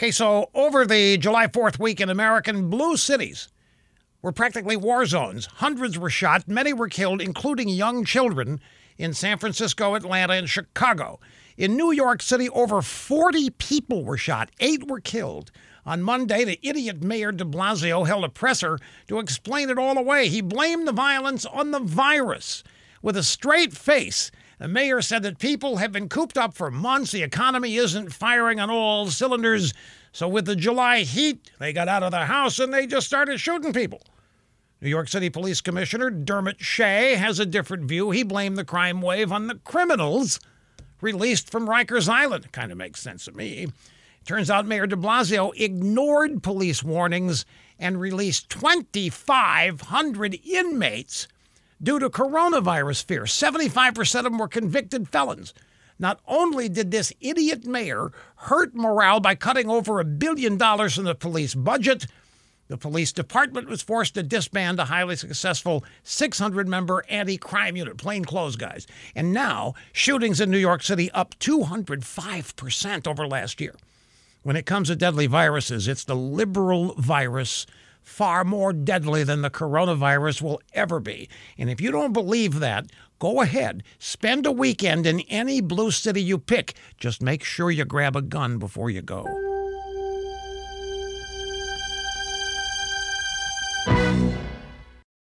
Okay, so over the July 4th week in American blue cities were practically war zones. Hundreds were shot, many were killed, including young children in San Francisco, Atlanta, and Chicago. In New York City, over 40 people were shot, eight were killed. On Monday, the idiot Mayor de Blasio held a presser to explain it all away. He blamed the violence on the virus. With a straight face, the mayor said that people have been cooped up for months. The economy isn't firing on all cylinders. So, with the July heat, they got out of the house and they just started shooting people. New York City Police Commissioner Dermot Shea has a different view. He blamed the crime wave on the criminals released from Rikers Island. Kind of makes sense to me. Turns out Mayor de Blasio ignored police warnings and released 2,500 inmates due to coronavirus fear. 75% of them were convicted felons. Not only did this idiot mayor hurt morale by cutting over a billion dollars from the police budget, the police department was forced to disband a highly successful 600 member anti crime unit, plainclothes guys. And now, shootings in New York City up 205% over last year. When it comes to deadly viruses, it's the liberal virus far more deadly than the coronavirus will ever be. And if you don't believe that, go ahead, spend a weekend in any blue city you pick. Just make sure you grab a gun before you go.